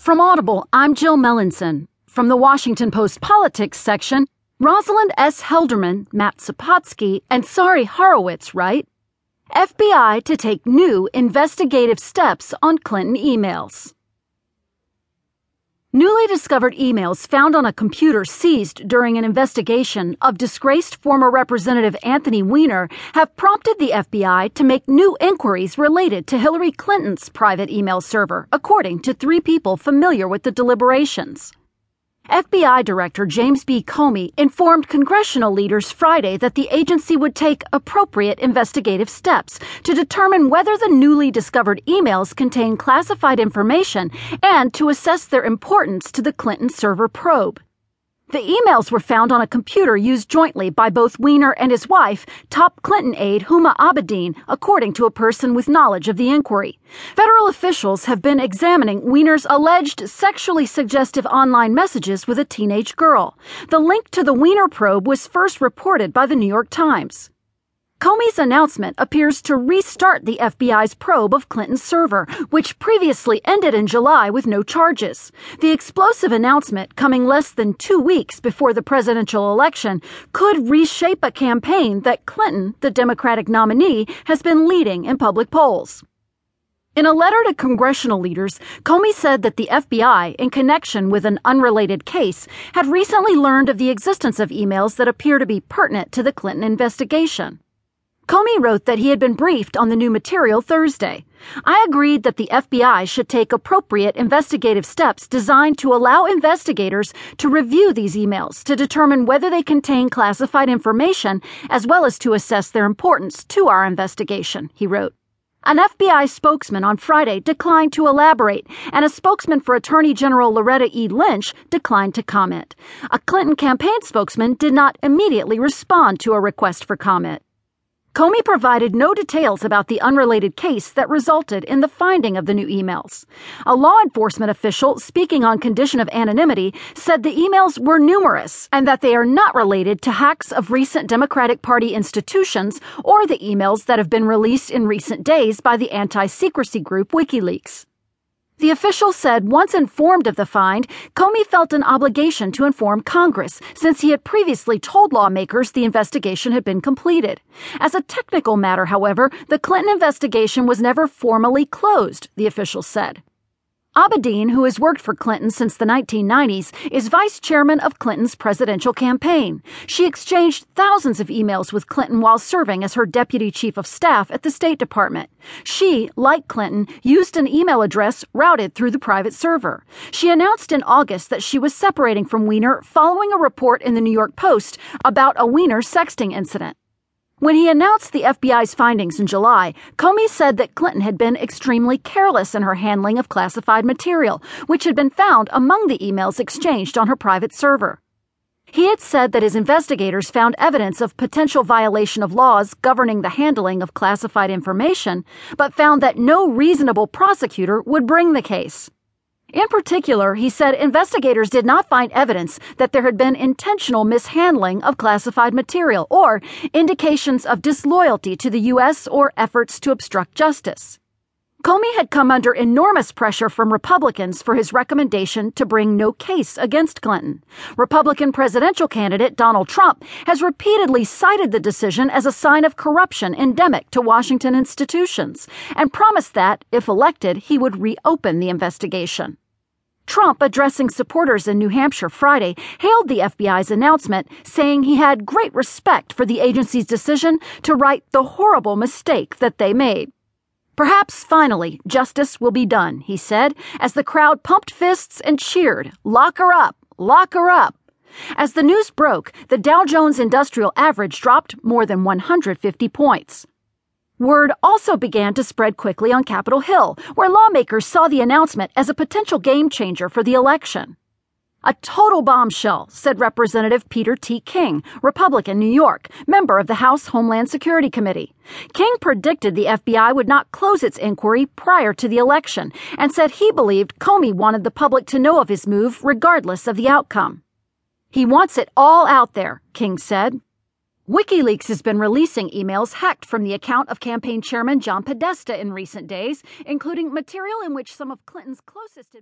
From Audible, I'm Jill Melancon. From the Washington Post Politics section, Rosalind S. Helderman, Matt Zapotosky, and Sari Horwitz write FBI to take new investigative steps on Clinton emails. Newly discovered emails found on a computer seized during an investigation of disgraced former Representative Anthony Weiner have prompted the FBI to make new inquiries related to Hillary Clinton's private email server, according to three people familiar with the deliberations. FBI Director James B. Comey informed congressional leaders Friday that the agency would take appropriate investigative steps to determine whether the newly discovered emails contain classified information and to assess their importance to the Clinton server probe. The emails were found on a computer used jointly by both Weiner and his wife, top Clinton aide Huma Abedin, according to a person with knowledge of the inquiry. Federal officials have been examining Weiner's alleged sexually suggestive online messages with a teenage girl. The link to the Weiner probe was first reported by the New York Times. Comey's announcement appears to restart the FBI's probe of Clinton's server, which previously ended in July with no charges. The explosive announcement, coming less than two weeks before the presidential election, could reshape a campaign that Clinton, the Democratic nominee, has been leading in public polls. In a letter to congressional leaders, Comey said that the FBI, in connection with an unrelated case, had recently learned of the existence of emails that appear to be pertinent to the Clinton investigation. Comey wrote that he had been briefed on the new material Thursday. I agreed that the FBI should take appropriate investigative steps designed to allow investigators to review these emails to determine whether they contain classified information as well as to assess their importance to our investigation, he wrote. An FBI spokesman on Friday declined to elaborate, and a spokesman for Attorney General Loretta E. Lynch declined to comment. A Clinton campaign spokesman did not immediately respond to a request for comment. Comey provided no details about the unrelated case that resulted in the finding of the new emails. A law enforcement official speaking on condition of anonymity said the emails were numerous and that they are not related to hacks of recent Democratic Party institutions or the emails that have been released in recent days by the anti secrecy group WikiLeaks. The official said once informed of the find, Comey felt an obligation to inform Congress since he had previously told lawmakers the investigation had been completed. As a technical matter, however, the Clinton investigation was never formally closed, the official said. Abedin, who has worked for Clinton since the 1990s, is vice chairman of Clinton's presidential campaign. She exchanged thousands of emails with Clinton while serving as her deputy chief of staff at the State Department. She, like Clinton, used an email address routed through the private server. She announced in August that she was separating from Weiner following a report in the New York Post about a Weiner sexting incident. When he announced the FBI's findings in July, Comey said that Clinton had been extremely careless in her handling of classified material, which had been found among the emails exchanged on her private server. He had said that his investigators found evidence of potential violation of laws governing the handling of classified information, but found that no reasonable prosecutor would bring the case. In particular, he said investigators did not find evidence that there had been intentional mishandling of classified material or indications of disloyalty to the U.S. or efforts to obstruct justice. Comey had come under enormous pressure from Republicans for his recommendation to bring no case against Clinton. Republican presidential candidate Donald Trump has repeatedly cited the decision as a sign of corruption endemic to Washington institutions and promised that, if elected, he would reopen the investigation. Trump, addressing supporters in New Hampshire Friday, hailed the FBI's announcement, saying he had great respect for the agency's decision to right the horrible mistake that they made. Perhaps finally justice will be done, he said, as the crowd pumped fists and cheered, Lock her up! Lock her up! As the news broke, the Dow Jones Industrial Average dropped more than 150 points. Word also began to spread quickly on Capitol Hill, where lawmakers saw the announcement as a potential game changer for the election. A total bombshell, said Representative Peter T. King, Republican, New York, member of the House Homeland Security Committee. King predicted the FBI would not close its inquiry prior to the election and said he believed Comey wanted the public to know of his move regardless of the outcome. He wants it all out there, King said. WikiLeaks has been releasing emails hacked from the account of campaign chairman John Podesta in recent days, including material in which some of Clinton's closest